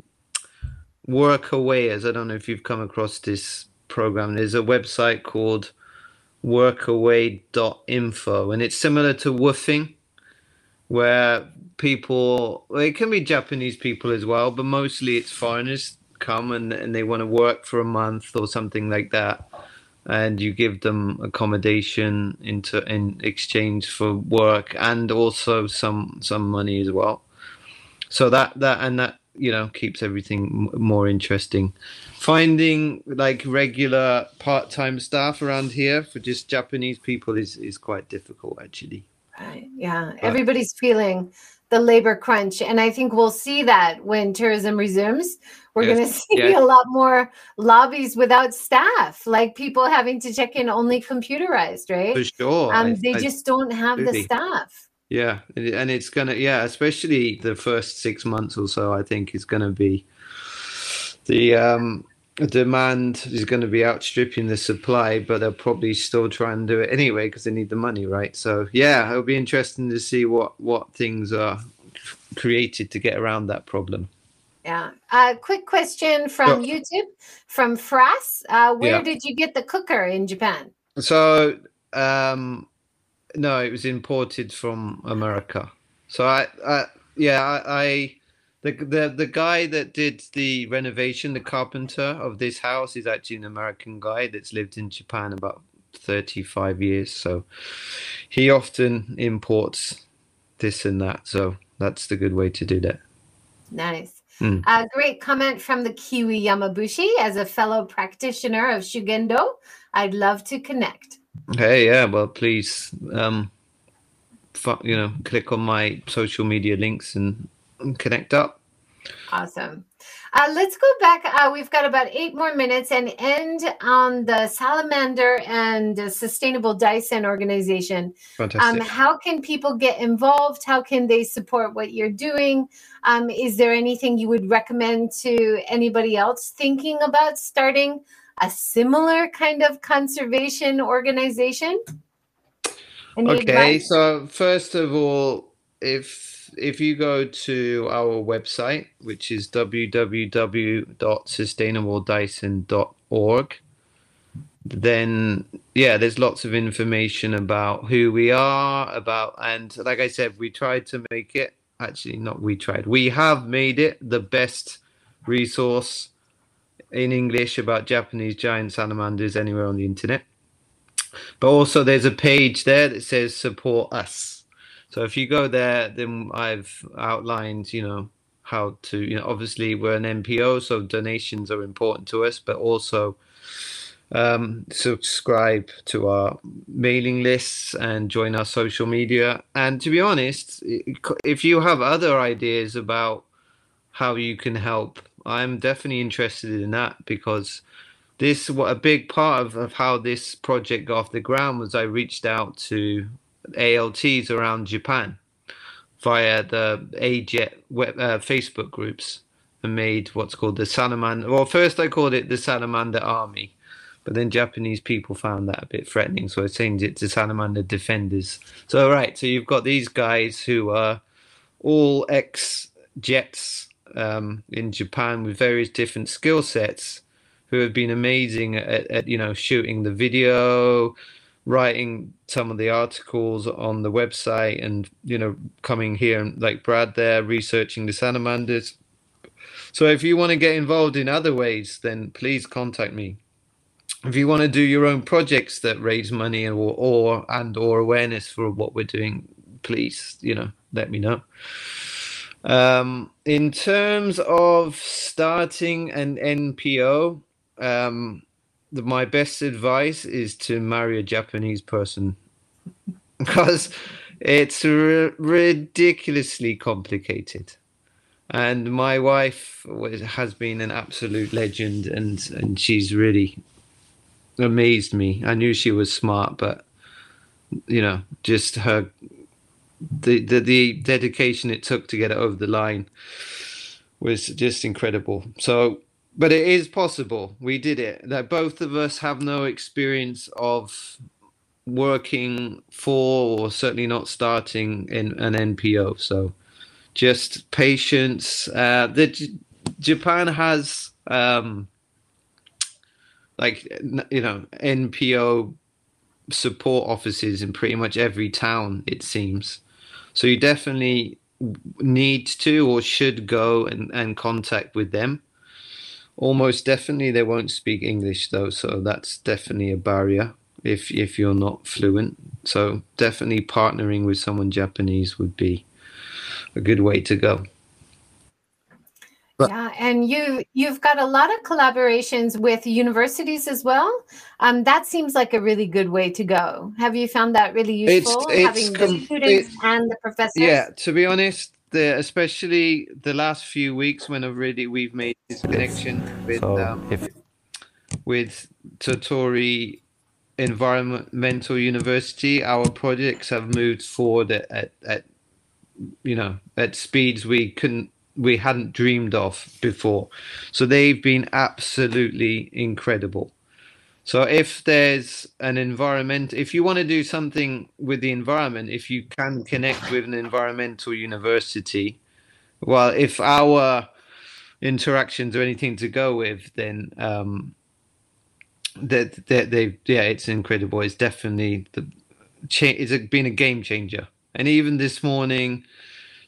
As I don't know if you've come across this program. There's a website called workaway.info, and it's similar to WWOOFing, where people, well, it can be Japanese people as well, but mostly it's foreigners come and, and they want to work for a month or something like that and you give them accommodation into in exchange for work and also some some money as well. So that that and that you know keeps everything more interesting finding like regular part-time staff around here for just japanese people is is quite difficult actually right yeah but, everybody's feeling the labor crunch. And I think we'll see that when tourism resumes. We're yes. going *laughs* to see yes. a lot more lobbies without staff, like people having to check in only computerized, right? For sure. Um, I, they I, just don't have the staff. Yeah, and it's gonna yeah, especially the first six months or so. I think is going to be the um demand is going to be outstripping the supply, but they'll probably still try and do it anyway because they need the money, right? So yeah, it'll be interesting to see what what things are created to get around that problem. Yeah. A uh, quick question from YouTube from Fras. Uh, where yeah. did you get the cooker in Japan? So um, no, it was imported from America. So I, I yeah, I, I the the the guy that did the renovation, the carpenter of this house, is actually an American guy that's lived in Japan about thirty five years. So he often imports this and that. So that's the good way to do that. Nice. Mm. A great comment from the Kiwi Yamabushi. As a fellow practitioner of Shugendo, I'd love to connect. Hey, yeah. Well, please, um, you know, click on my social media links and connect up. Awesome. Uh, let's go back. Uh, we've got about eight more minutes and end on the Salamander and the Sustainable Daisen organization. Fantastic. Um, how can people get involved? How can they support what you're doing? Um, is there anything you would recommend to anybody else thinking about starting a similar kind of conservation organization? Any okay, advice? so first of all, if if you go to our website, which is www.sustainabledaisen.org, then yeah, there's lots of information about who we are, about and like I said, we tried to make it. Actually, not we tried. We have made it the best resource in English about Japanese giant salamanders anywhere on the internet. But also, there's a page there that says support us so if you go there, then I've outlined, you know, how to, you know, obviously we're an NPO, so donations are important to us, but also um, subscribe to our mailing lists and join our social media. And to be honest, if you have other ideas about how you can help, I'm definitely interested in that because this what a big part of, of how this project got off the ground was I reached out to ALTs around Japan via the AJET web, uh, Facebook groups and made what's called the Salamander. Well, first I called it the Salamander Army, but then Japanese people found that a bit threatening, so I changed it to Salamander Defenders. So, right, so you've got these guys who are all ex jets um, in Japan with various different skill sets who have been amazing at, at you know shooting the video writing some of the articles on the website and you know coming here and like Brad there researching the salamanders. So if you want to get involved in other ways, then please contact me. If you want to do your own projects that raise money or, or and or awareness for what we're doing, please you know let me know. Um, in terms of starting an NPO, um, the, my best advice is to marry a Japanese person *laughs* because it's r- ridiculously complicated. And my wife was, has been an absolute legend, and and she's really amazed me. I knew she was smart, but you know, just her the the, the dedication it took to get it over the line was just incredible. So, but it is possible. We did it. That both of us have no experience of working for, or certainly not starting in an NPO. So, just patience. Uh, the J- Japan has um, like you know NPO support offices in pretty much every town. It seems. So you definitely need to or should go and, and contact with them. Almost definitely they won't speak English though, so that's definitely a barrier if if you're not fluent. So definitely partnering with someone Japanese would be a good way to go. But, yeah, and you you've got a lot of collaborations with universities as well. Um, that seems like a really good way to go. Have you found that really useful it's, it's having com- the students it, and the professors? Yeah, to be honest, the, especially the last few weeks when I've really we've made this connection with so um, if... with Tottori Environmental University, our projects have moved forward at, at, at you know at speeds we couldn't we hadn't dreamed of before. So they've been absolutely incredible. So if there's an environment, if you want to do something with the environment, if you can connect with an environmental university, well, if our interactions are anything to go with, then um, that they, they, yeah, it's incredible. It's definitely the it's been a game changer. And even this morning,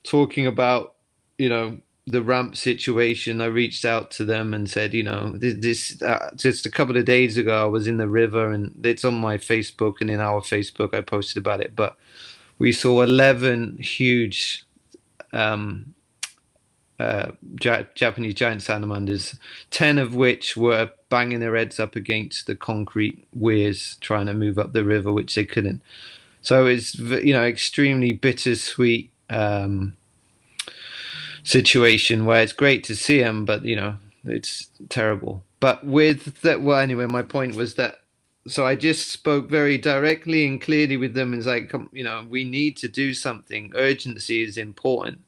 talking about you know the ramp situation, I reached out to them and said, you know, this, this uh, just a couple of days ago, I was in the river and it's on my Facebook and in our Facebook, I posted about it. But we saw 11 huge um, uh, ja- Japanese giant salamanders, 10 of which were banging their heads up against the concrete weirs trying to move up the river, which they couldn't. So it's, you know, extremely bittersweet. Um, situation where it's great to see him, but you know it's terrible. But with that, well, anyway, my point was that. So I just spoke very directly and clearly with them. It's like, you know, we need to do something. Urgency is important.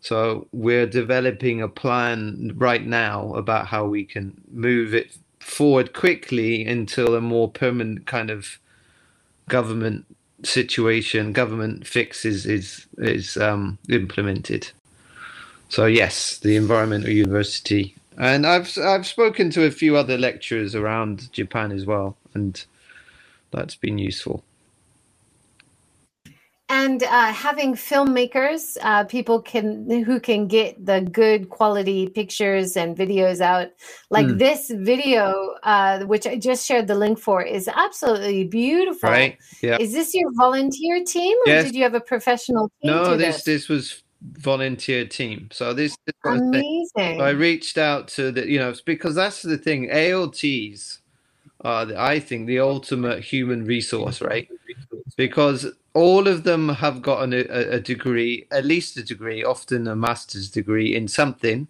So we're developing a plan right now about how we can move it forward quickly until a more permanent kind of government situation, government fix is is, is um, implemented. So yes, the environmental university, and I've I've spoken to a few other lecturers around Japan as well, and that's been useful. And uh, having filmmakers, uh, people can who can get the good quality pictures and videos out. Like mm. this video, uh, which I just shared the link for, is absolutely beautiful. Right? Yeah. Is this your volunteer team, or yes. did you have a professional team? No, this this, this was volunteer team. So this is amazing. I reached out to the, you know, because that's the thing. ALTs are, the, I think, the ultimate human resource, right? Because all of them have gotten a, a degree, at least a degree, often a master's degree in something.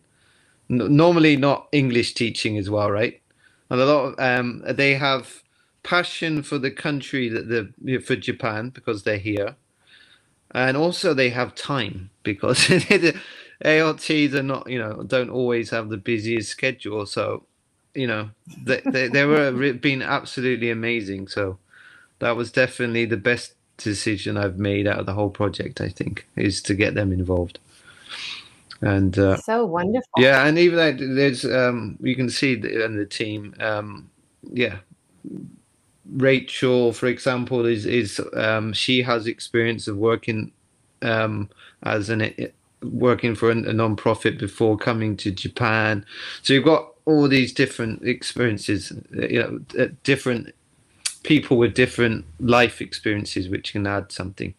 N- normally, not English teaching as well, right? And a lot of um, they have passion for the country that the for Japan because they're here and also they have time because *laughs* ALTs are not, you know, don't always have the busiest schedule. So, you know, they they, they were *laughs* been absolutely amazing. So that was definitely the best decision I've made out of the whole project. I think is to get them involved. And uh, so wonderful. Yeah, and even that there's um, you can see the, and the team. Um, yeah, Rachel, for example, is is um, she has experience of working um, as an working for a, a non-profit before coming to Japan. So you've got all these different experiences, you know, uh, different people with different life experiences, which can add something.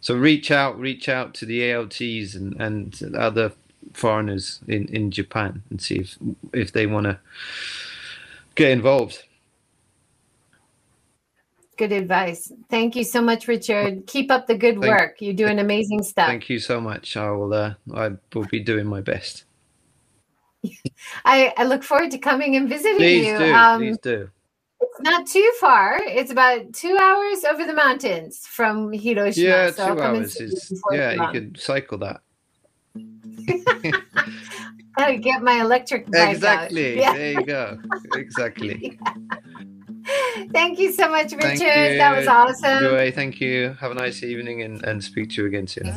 So reach out, reach out to the ALTs and, and other foreigners in, in Japan and see if if they want to get involved. Good advice. Thank you so much, Richard. Keep up the good thank, work. You're doing amazing stuff. Thank you so much. I will. Uh, I will be doing my best. *laughs* I, I look forward to coming and visiting please you. Do, um, please do. It's not too far. It's about two hours over the mountains from Hiroshima. Yeah, so two hours is. Yeah, you could cycle that. *laughs* Gotta get my electric bike Exactly. *laughs* Yeah. There you go. Exactly. Thank you so much, Richard. That was awesome. Joy, thank you. Have a nice evening and, and speak to you again soon.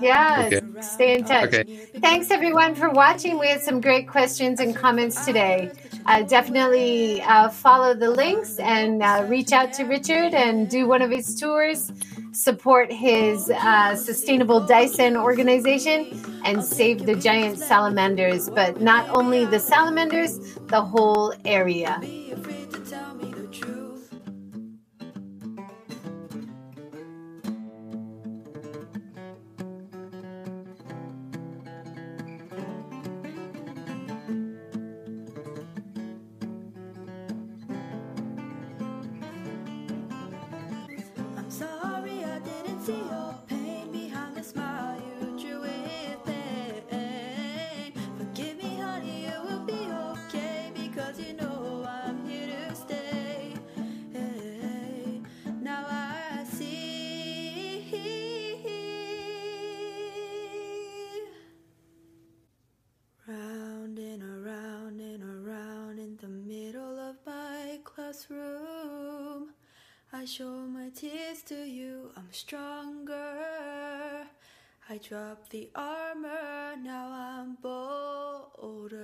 Yes, okay. stay in touch. Okay. Thanks everyone for watching. We had some great questions and comments today. Uh, definitely uh, follow the links and uh, reach out to Richard and do one of his tours. Support his uh, sustainable Daisen organization and save the giant salamanders, but not only the salamanders, the whole area. Show my tears to you, I'm stronger. I drop the armor, now I'm bolder.